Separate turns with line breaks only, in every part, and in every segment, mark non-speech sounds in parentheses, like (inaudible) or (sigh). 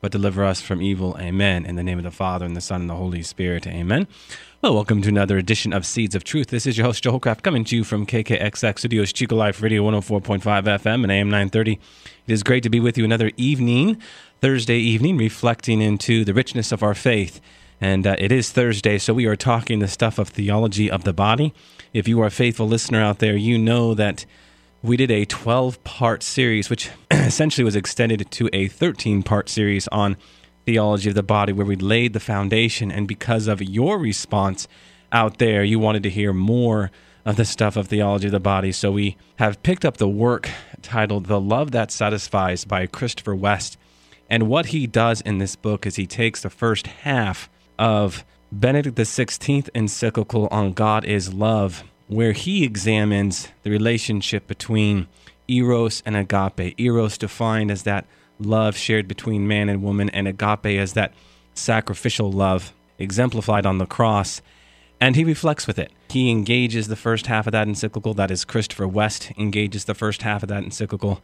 but deliver us from evil. Amen. In the name of the Father, and the Son, and the Holy Spirit. Amen. Well, welcome to another edition of Seeds of Truth. This is your host, Joe Hollcraft, coming to you from KKXX Studios, Chico Life Radio 104.5 FM and AM 930. It is great to be with you another evening, Thursday evening, reflecting into the richness of our faith. And uh, it is Thursday, so we are talking the stuff of theology of the body. If you are a faithful listener out there, you know that we did a 12 part series, which (clears throat) essentially was extended to a 13 part series on theology of the body where we laid the foundation. And because of your response out there, you wanted to hear more of the stuff of theology of the body. So we have picked up the work titled The Love That Satisfies by Christopher West. And what he does in this book is he takes the first half of Benedict XVI encyclical on God is Love, where he examines the relationship between eros and agape. Eros defined as that love shared between man and woman, and agape as that sacrificial love exemplified on the cross. And he reflects with it. He engages the first half of that encyclical. That is, Christopher West engages the first half of that encyclical.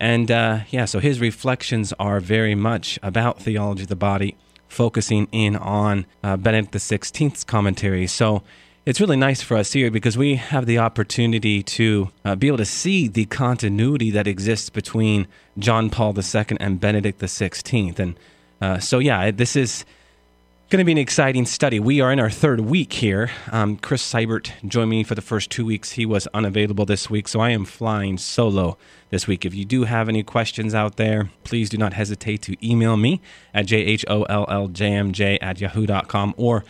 And uh, yeah, so his reflections are very much about theology of the body, focusing in on uh, Benedict XVI's commentary. So it's really nice for us here because we have the opportunity to uh, be able to see the continuity that exists between John Paul II and Benedict XVI. And uh, so, yeah, this is going to be an exciting study. We are in our third week here. Um, Chris Seibert joined me for the first two weeks. He was unavailable this week, so I am flying solo this week. If you do have any questions out there, please do not hesitate to email me at jholljmj at yahoo.com or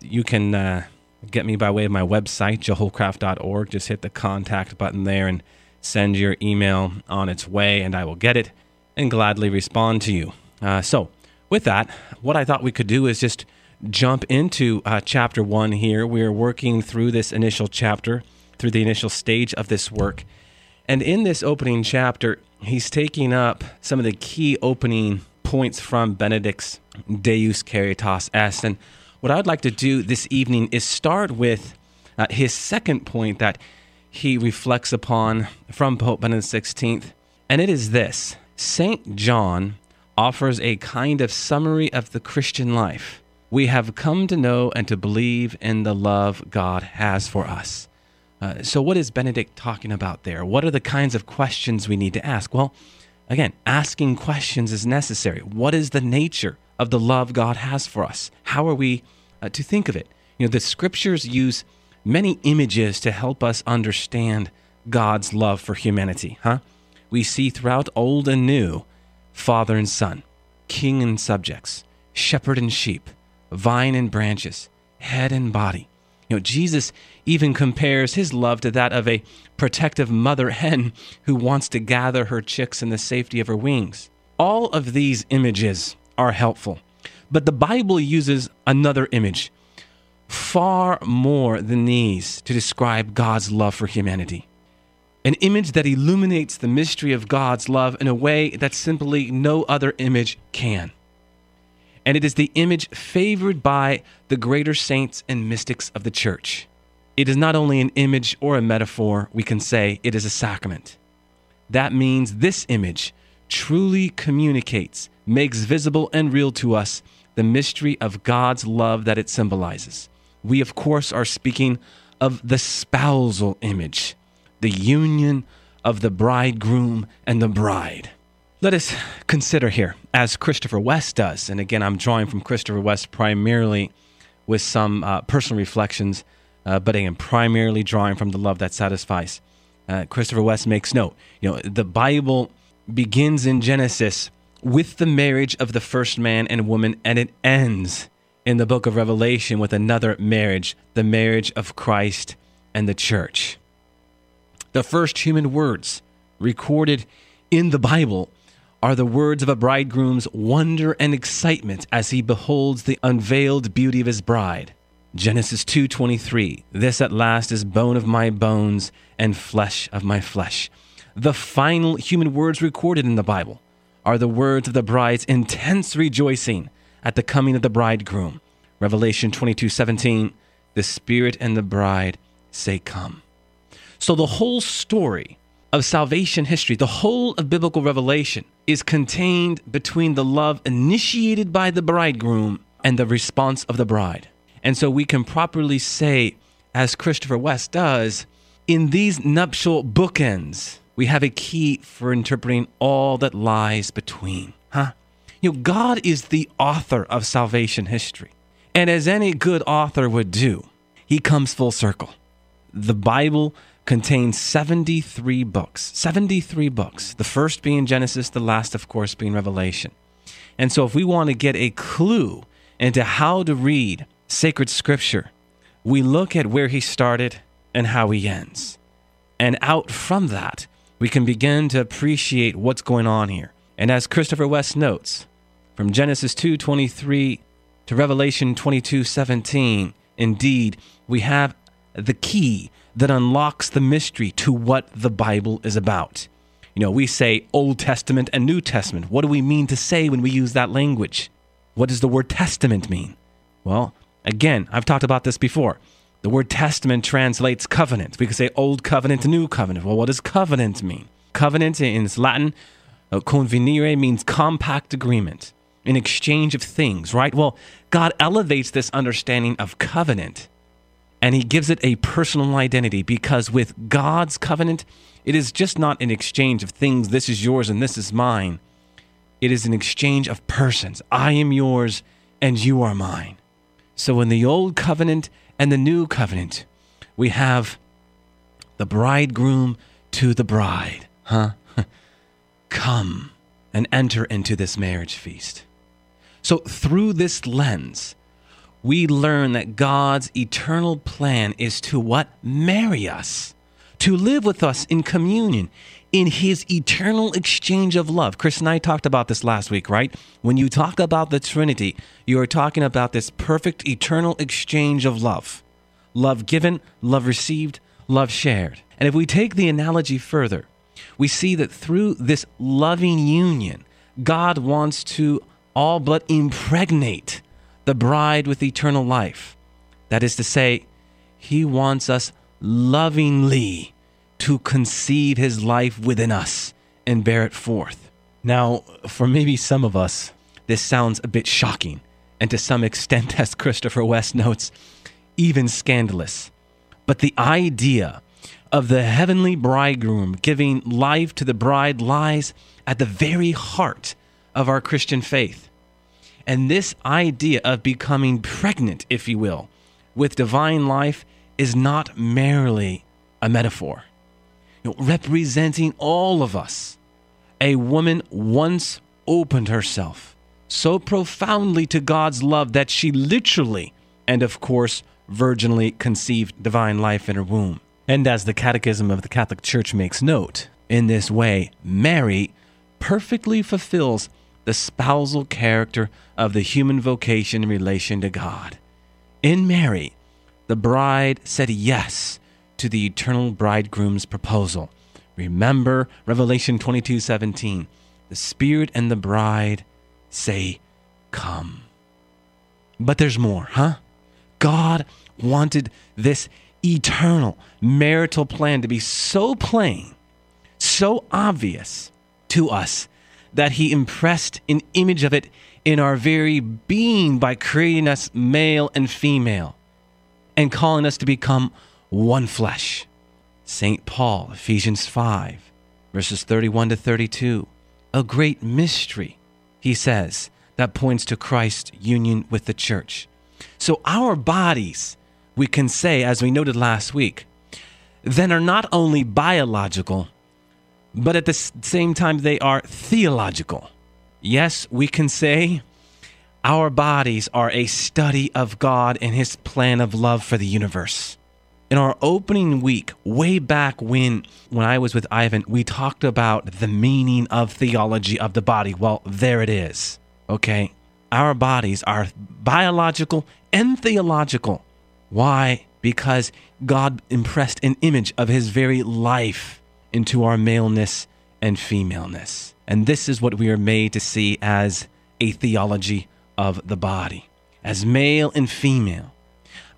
you can. Uh, get me by way of my website, joehollcraft.org. Just hit the contact button there and send your email on its way, and I will get it and gladly respond to you. Uh, so, with that, what I thought we could do is just jump into uh, chapter one here. We're working through this initial chapter, through the initial stage of this work. And in this opening chapter, he's taking up some of the key opening points from Benedict's Deus Caritas Est. And what I'd like to do this evening is start with uh, his second point that he reflects upon from Pope Benedict XVI, and it is this St. John offers a kind of summary of the Christian life. We have come to know and to believe in the love God has for us. Uh, so, what is Benedict talking about there? What are the kinds of questions we need to ask? Well, again, asking questions is necessary. What is the nature of the love God has for us. How are we uh, to think of it? You know, the scriptures use many images to help us understand God's love for humanity, huh? We see throughout Old and New father and son, king and subjects, shepherd and sheep, vine and branches, head and body. You know, Jesus even compares his love to that of a protective mother (laughs) hen who wants to gather her chicks in the safety of her wings. All of these images are helpful. But the Bible uses another image, far more than these, to describe God's love for humanity. An image that illuminates the mystery of God's love in a way that simply no other image can. And it is the image favored by the greater saints and mystics of the church. It is not only an image or a metaphor, we can say it is a sacrament. That means this image truly communicates makes visible and real to us the mystery of God's love that it symbolizes. We, of course, are speaking of the spousal image, the union of the bridegroom and the bride. Let us consider here, as Christopher West does, and again, I'm drawing from Christopher West primarily with some uh, personal reflections, uh, but again, primarily drawing from the love that satisfies. Uh, Christopher West makes note, you know, the Bible begins in Genesis with the marriage of the first man and woman, and it ends in the book of Revelation with another marriage, the marriage of Christ and the church. The first human words recorded in the Bible are the words of a bridegroom's wonder and excitement as he beholds the unveiled beauty of his bride. Genesis 2:23 This at last is bone of my bones and flesh of my flesh. the final human words recorded in the Bible are the words of the bride's intense rejoicing at the coming of the bridegroom. Revelation 22 17, the Spirit and the bride say, Come. So the whole story of salvation history, the whole of biblical revelation, is contained between the love initiated by the bridegroom and the response of the bride. And so we can properly say, as Christopher West does, in these nuptial bookends, we have a key for interpreting all that lies between. Huh? You know, God is the author of salvation history. And as any good author would do, he comes full circle. The Bible contains 73 books. 73 books. The first being Genesis, the last, of course, being Revelation. And so, if we want to get a clue into how to read sacred scripture, we look at where he started and how he ends. And out from that, we can begin to appreciate what's going on here. And as Christopher West notes, from Genesis 2:23 to Revelation 22:17, indeed, we have the key that unlocks the mystery to what the Bible is about. You know, we say Old Testament and New Testament. What do we mean to say when we use that language? What does the word testament mean? Well, again, I've talked about this before. The word testament translates covenant. We could say Old Covenant, New Covenant. Well, what does covenant mean? Covenant in its Latin, uh, convenire, means compact agreement, an exchange of things, right? Well, God elevates this understanding of covenant and he gives it a personal identity because with God's covenant, it is just not an exchange of things, this is yours and this is mine. It is an exchange of persons. I am yours and you are mine. So in the old covenant and the new covenant, we have the bridegroom to the bride, huh? (laughs) Come and enter into this marriage feast. So through this lens, we learn that God's eternal plan is to what? Marry us, to live with us in communion, in his eternal exchange of love. Chris and I talked about this last week, right? When you talk about the Trinity, you are talking about this perfect eternal exchange of love love given, love received, love shared. And if we take the analogy further, we see that through this loving union, God wants to all but impregnate the bride with eternal life. That is to say, he wants us lovingly to conceive his life within us and bear it forth. Now, for maybe some of us, this sounds a bit shocking, and to some extent, (laughs) as Christopher West notes, even scandalous. But the idea of the heavenly bridegroom giving life to the bride lies at the very heart of our Christian faith. And this idea of becoming pregnant, if you will, with divine life is not merely a metaphor. You know, representing all of us, a woman once opened herself so profoundly to God's love that she literally, and of course, virginally conceived divine life in her womb. And as the Catechism of the Catholic Church makes note, in this way, Mary perfectly fulfills the spousal character of the human vocation in relation to God. In Mary, the bride said yes to the eternal bridegroom's proposal. Remember Revelation 22:17. The Spirit and the bride say, "Come." But there's more, huh? God wanted this eternal marital plan to be so plain, so obvious to us that he impressed an image of it in our very being by creating us male and female and calling us to become one flesh. St. Paul, Ephesians 5, verses 31 to 32. A great mystery, he says, that points to Christ's union with the church. So our bodies, we can say, as we noted last week, then are not only biological, but at the same time, they are theological. Yes, we can say our bodies are a study of God and His plan of love for the universe. In our opening week, way back when when I was with Ivan, we talked about the meaning of theology of the body. Well, there it is. Okay? Our bodies are biological and theological. Why? Because God impressed an image of his very life into our maleness and femaleness. And this is what we are made to see as a theology of the body. As male and female,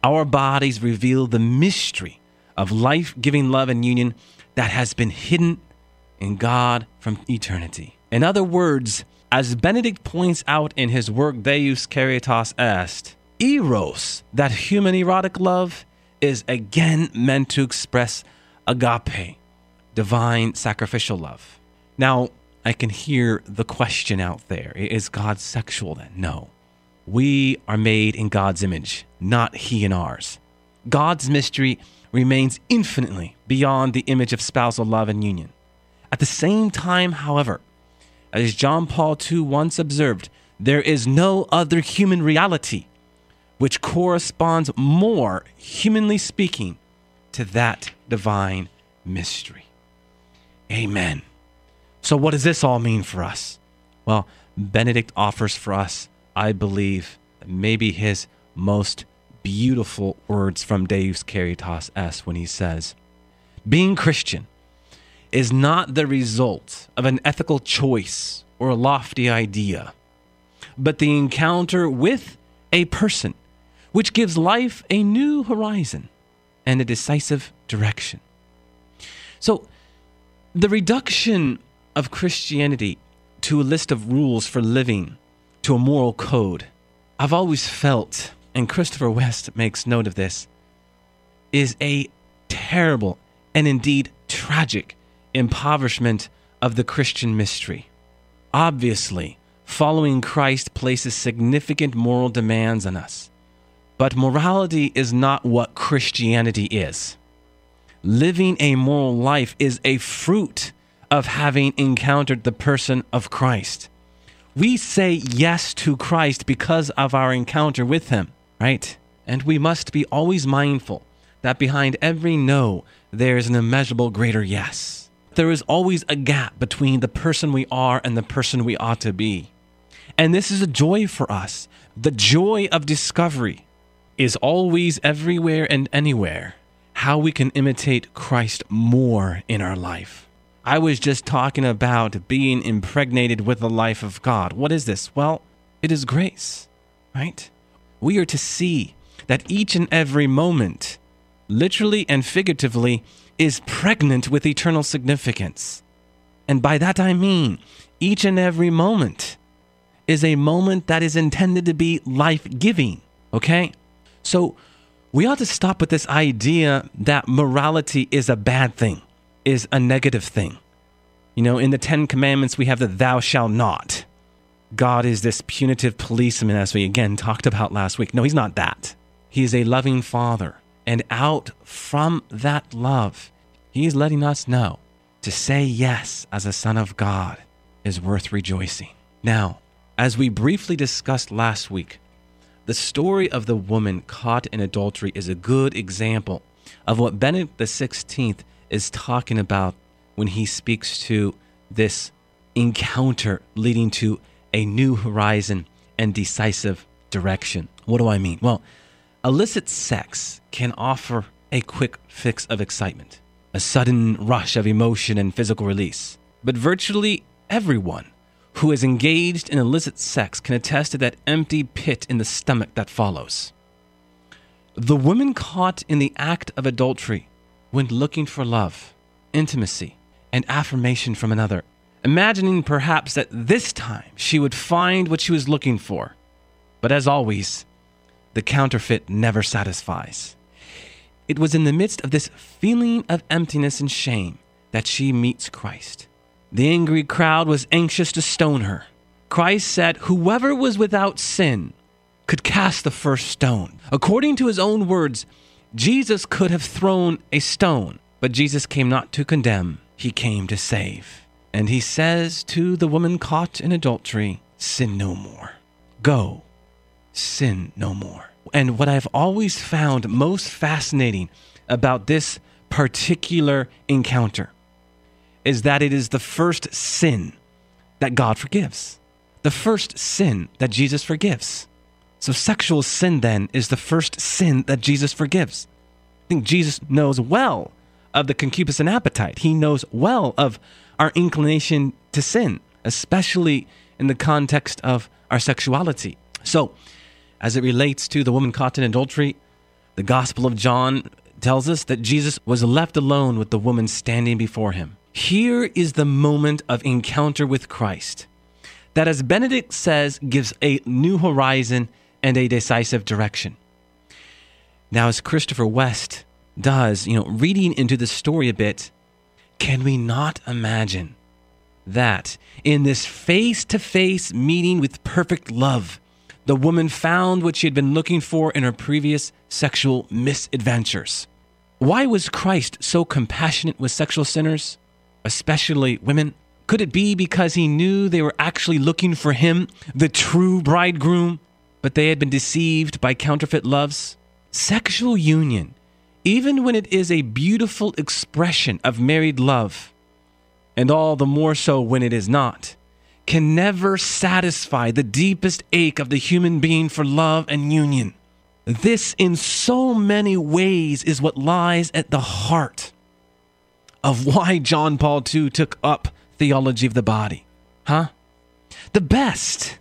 our bodies reveal the mystery of life giving love and union that has been hidden in God from eternity. In other words, as Benedict points out in his work Deus Caritas Est, Eros, that human erotic love, is again meant to express agape, divine sacrificial love. Now, I can hear the question out there Is God sexual then? No. We are made in God's image, not He in ours. God's mystery remains infinitely beyond the image of spousal love and union. At the same time, however, as John Paul II once observed, there is no other human reality which corresponds more, humanly speaking, to that divine mystery. Amen. So, what does this all mean for us? Well, Benedict offers for us, I believe, maybe his most beautiful words from Deus Caritas Est when he says, Being Christian is not the result of an ethical choice or a lofty idea, but the encounter with a person which gives life a new horizon and a decisive direction. So, the reduction of Christianity to a list of rules for living, to a moral code, I've always felt, and Christopher West makes note of this, is a terrible and indeed tragic impoverishment of the Christian mystery. Obviously, following Christ places significant moral demands on us, but morality is not what Christianity is. Living a moral life is a fruit of having encountered the person of Christ. We say yes to Christ because of our encounter with him, right? And we must be always mindful that behind every no, there is an immeasurable greater yes. There is always a gap between the person we are and the person we ought to be. And this is a joy for us. The joy of discovery is always everywhere and anywhere how we can imitate Christ more in our life. I was just talking about being impregnated with the life of God. What is this? Well, it is grace, right? We are to see that each and every moment, literally and figuratively, is pregnant with eternal significance. And by that I mean each and every moment is a moment that is intended to be life giving, okay? So we ought to stop with this idea that morality is a bad thing is a negative thing. You know, in the Ten Commandments, we have the thou shalt not. God is this punitive policeman, as we again talked about last week. No, he's not that. He is a loving father. And out from that love, he is letting us know to say yes as a son of God is worth rejoicing. Now, as we briefly discussed last week, the story of the woman caught in adultery is a good example of what Benedict XVI is talking about when he speaks to this encounter leading to a new horizon and decisive direction. What do I mean? Well, illicit sex can offer a quick fix of excitement, a sudden rush of emotion and physical release. But virtually everyone who is engaged in illicit sex can attest to that empty pit in the stomach that follows. The woman caught in the act of adultery went looking for love, intimacy, and affirmation from another, imagining perhaps that this time she would find what she was looking for. But as always, the counterfeit never satisfies. It was in the midst of this feeling of emptiness and shame that she meets Christ. The angry crowd was anxious to stone her. Christ said, Whoever was without sin could cast the first stone. According to his own words, Jesus could have thrown a stone, but Jesus came not to condemn, he came to save. And he says to the woman caught in adultery, Sin no more. Go, sin no more. And what I've always found most fascinating about this particular encounter is that it is the first sin that God forgives, the first sin that Jesus forgives. So, sexual sin then is the first sin that Jesus forgives. I think Jesus knows well of the concupiscent appetite. He knows well of our inclination to sin, especially in the context of our sexuality. So, as it relates to the woman caught in adultery, the Gospel of John tells us that Jesus was left alone with the woman standing before him. Here is the moment of encounter with Christ that, as Benedict says, gives a new horizon and a decisive direction. Now, as Christopher West does, you know, reading into the story a bit, can we not imagine that in this face to face meeting with perfect love, the woman found what she had been looking for in her previous sexual misadventures? Why was Christ so compassionate with sexual sinners, especially women? Could it be because he knew they were actually looking for him, the true bridegroom, but they had been deceived by counterfeit loves? Sexual union, even when it is a beautiful expression of married love, and all the more so when it is not, can never satisfy the deepest ache of the human being for love and union. This, in so many ways, is what lies at the heart of why John Paul II took up theology of the body. Huh? The best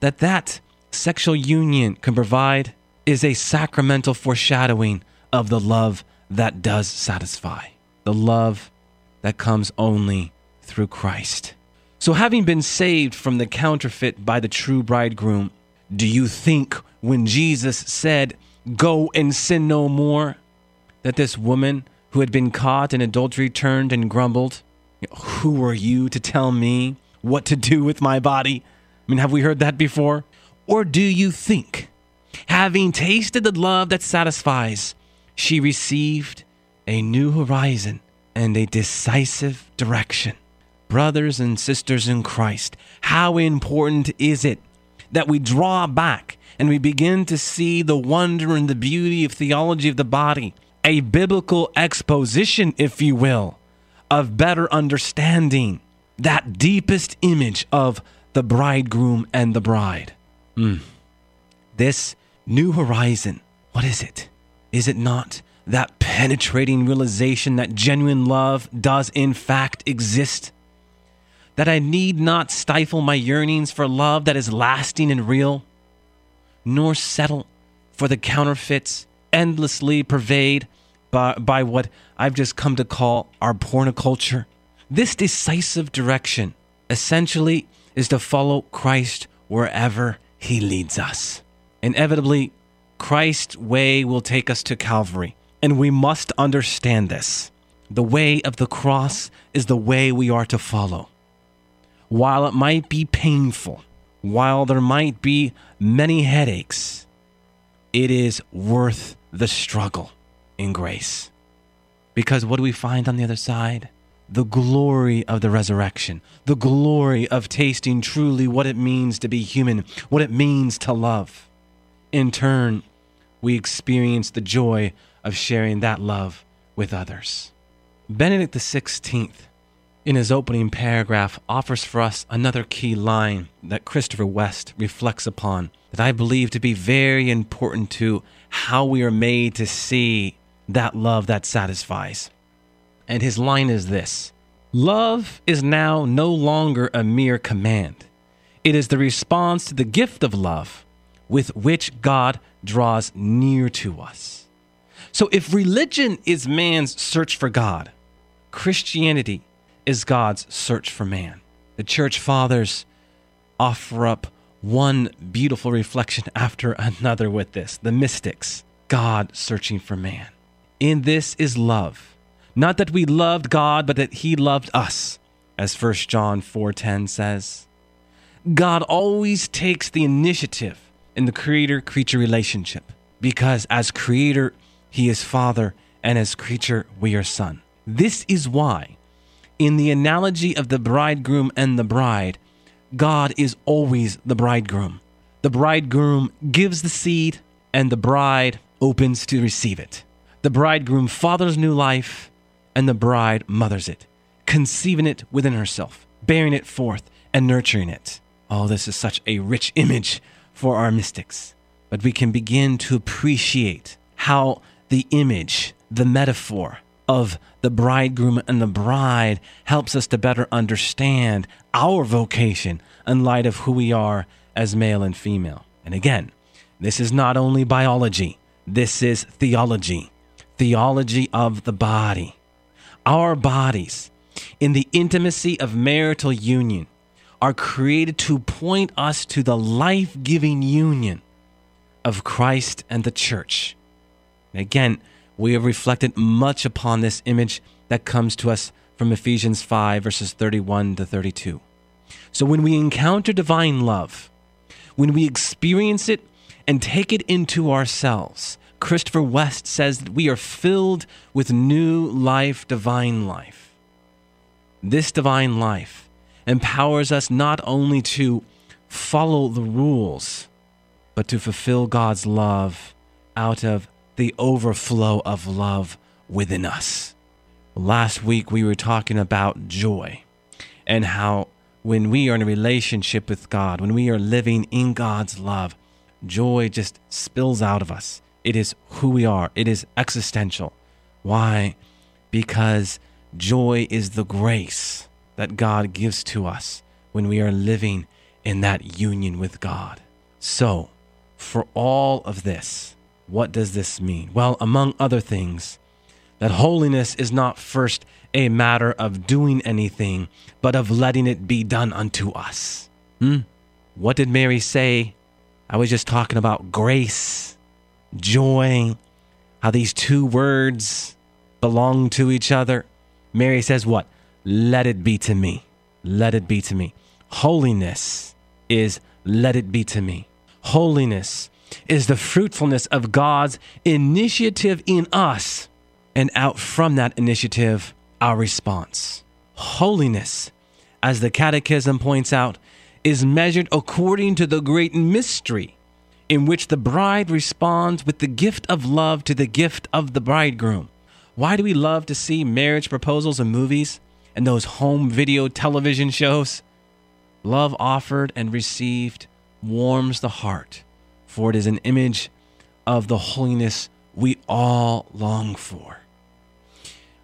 that that sexual union can provide is a sacramental foreshadowing of the love that does satisfy, the love that comes only through Christ. So, having been saved from the counterfeit by the true bridegroom, do you think when Jesus said, Go and sin no more, that this woman who had been caught in adultery turned and grumbled, Who are you to tell me what to do with my body? I mean, have we heard that before? Or do you think, having tasted the love that satisfies, she received a new horizon and a decisive direction? Brothers and sisters in Christ, how important is it that we draw back and we begin to see the wonder and the beauty of theology of the body, a biblical exposition, if you will, of better understanding that deepest image of the bridegroom and the bride. Mm. This new horizon, what is it? Is it not that penetrating realization that genuine love does in fact exist? that I need not stifle my yearnings for love that is lasting and real, nor settle for the counterfeits endlessly pervade by, by what I've just come to call our pornoculture. This decisive direction essentially is to follow Christ wherever he leads us. Inevitably, Christ's way will take us to Calvary, and we must understand this. The way of the cross is the way we are to follow while it might be painful, while there might be many headaches, it is worth the struggle in grace. Because what do we find on the other side? The glory of the resurrection, the glory of tasting truly what it means to be human, what it means to love. In turn, we experience the joy of sharing that love with others. Benedict XVI in his opening paragraph, offers for us another key line that Christopher West reflects upon that I believe to be very important to how we are made to see that love that satisfies. And his line is this Love is now no longer a mere command, it is the response to the gift of love with which God draws near to us. So if religion is man's search for God, Christianity is God's search for man. The church fathers offer up one beautiful reflection (laughs) after another with this the mystics, God searching for man. In this is love. Not that we loved God, but that he loved us, as 1 John 4:10 says. God always takes the initiative in the creator creature relationship because as creator he is father and as creature we are son. This is why in the analogy of the bridegroom and the bride, God is always the bridegroom. The bridegroom gives the seed, and the bride opens to receive it. The bridegroom fathers new life, and the bride mothers it, conceiving it within herself, bearing it forth, and nurturing it. Oh, this is such a rich image for our mystics. But we can begin to appreciate how the image, the metaphor, of the bridegroom and the bride helps us to better understand our vocation in light of who we are as male and female. And again, this is not only biology, this is theology, theology of the body. Our bodies, in the intimacy of marital union, are created to point us to the life giving union of Christ and the church. Again, we have reflected much upon this image that comes to us from Ephesians 5, verses 31 to 32. So when we encounter divine love, when we experience it and take it into ourselves, Christopher West says that we are filled with new life, divine life. This divine life empowers us not only to follow the rules, but to fulfill God's love out of the overflow of love within us. Last week, we were talking about joy and how when we are in a relationship with God, when we are living in God's love, joy just spills out of us. It is who we are, it is existential. Why? Because joy is the grace that God gives to us when we are living in that union with God. So, for all of this, what does this mean? Well, among other things, that holiness is not first a matter of doing anything, but of letting it be done unto us. Hmm? What did Mary say? I was just talking about grace, joy, how these two words belong to each other. Mary says, What? Let it be to me. Let it be to me. Holiness is let it be to me. Holiness is the fruitfulness of God's initiative in us, and out from that initiative, our response. Holiness, as the Catechism points out, is measured according to the great mystery in which the bride responds with the gift of love to the gift of the bridegroom. Why do we love to see marriage proposals in movies and those home video television shows? Love offered and received warms the heart for it is an image of the holiness we all long for.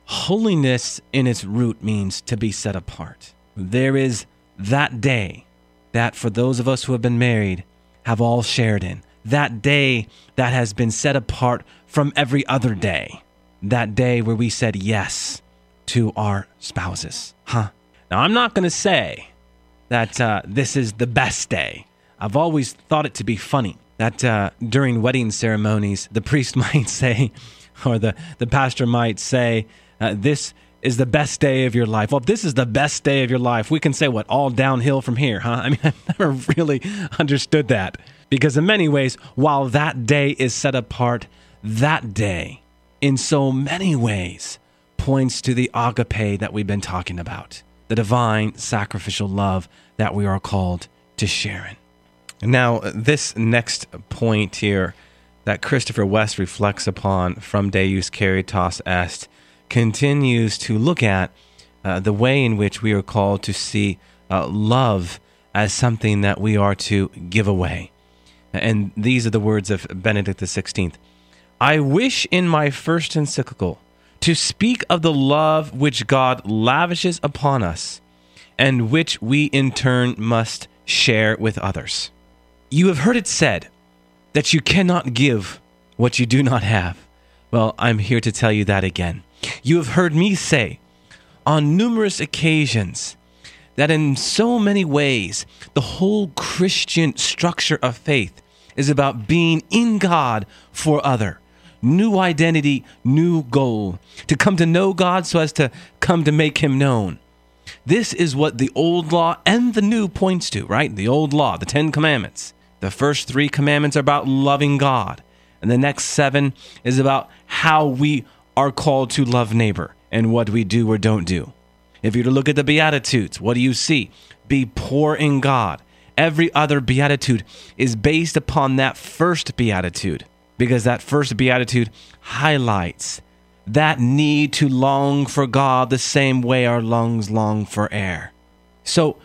Holiness in its root means to be set apart. There is that day that for those of us who have been married have all shared in. That day that has been set apart from every other day. That day where we said yes to our spouses. Huh? Now, I'm not going to say that uh, this is the best day. I've always thought it to be funny that uh, during wedding ceremonies, the priest (laughs) might say, or the, the pastor might say, uh, This is the best day of your life. Well, if this is the best day of your life, we can say what? All downhill from here, huh? (laughs) I mean, I've never really understood that. Because in many ways, while that day is set apart, that day, in so many ways, points to the agape that we've been talking about, the divine sacrificial love that we are called to share in. Now, uh, this next point here that Christopher West reflects upon from Deus Caritas Est continues to look at uh, the way in which we are called to see uh, love as something that we are to give away. And these are the words of Benedict XVI. I wish in my first encyclical to speak of the love which God lavishes upon us and which we in turn must share with others. You have heard it said that you cannot give what you do not have. Well, I'm here to tell you that again. You have heard me say on numerous occasions that in so many ways, the whole Christian structure of faith is about being in God for other. New identity, new goal. To come to know God so as to come to make him known. This is what the old law and the new points to, right? The old law, the Ten Commandments. The first three commandments are about loving God, and the next seven is about how we are called to love neighbor and what we do or don't do. If you're to look at the Beatitudes, what do you see? Be poor in God. Every other beatitude is based upon that first beatitude because that first beatitude highlights that need to long for God the same way our lungs long for air. So,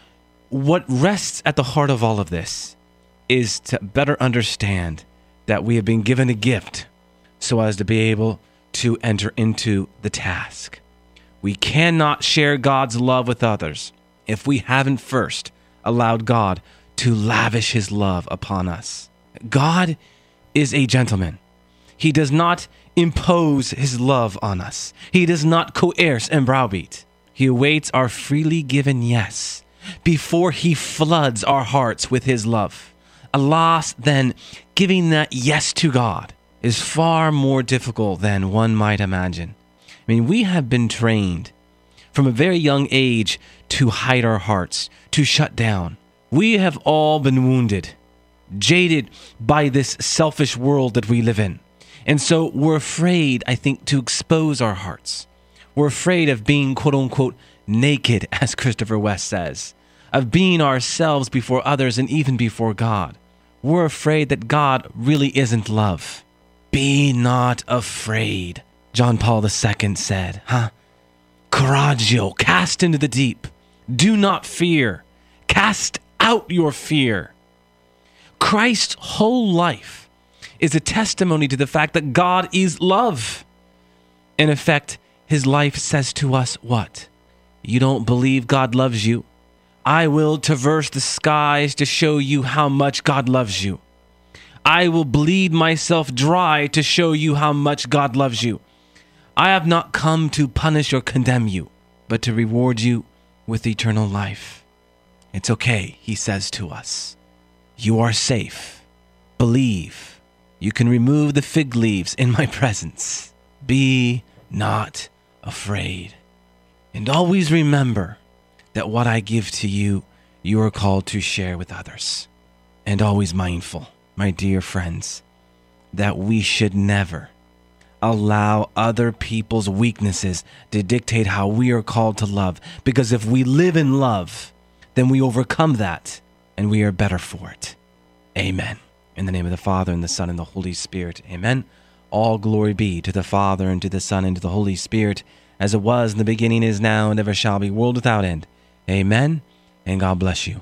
what rests at the heart of all of this is to better understand that we have been given a gift so as to be able to enter into the task. We cannot share God's love with others if we haven't first allowed God to lavish his love upon us. God is a gentleman. He does not impose his love on us, he does not coerce and browbeat. He awaits our freely given yes before he floods our hearts with his love. Alas, then, giving that yes to God is far more difficult than one might imagine. I mean, we have been trained from a very young age to hide our hearts, to shut down. We have all been wounded, jaded by this selfish world that we live in. And so we're afraid, I think, to expose our hearts. We're afraid of being quote unquote naked, (laughs) as Christopher West says, of being ourselves before others and even before God. We're afraid that God really isn't love. Be not afraid, John Paul II said, huh? Coraggio, cast into the deep. Do not fear. Cast out your fear. Christ's whole life is a testimony to the fact that God is love. In effect, his life says to us what? You don't believe God loves you? I will traverse the skies to show you how much God loves you. I will bleed myself dry to show you how much God loves you. I have not come to punish or condemn you, but to reward you with eternal life. It's okay, he says to us. You are safe. Believe. You can remove the fig leaves in my (laughs) presence. Be not afraid. And always remember that what I give to you, you are called to share with others. And always mindful my dear friends, that we should never allow other people's weaknesses to dictate how we are called to love. Because if we live in love, then we overcome that and we are better for it. Amen. In the name of the Father, and the Son, and the Holy Spirit. Amen. All glory be to the Father, and to the Son, and to the Holy Spirit, as it was in the beginning, is now, and ever shall be, world without end. Amen. And God bless you.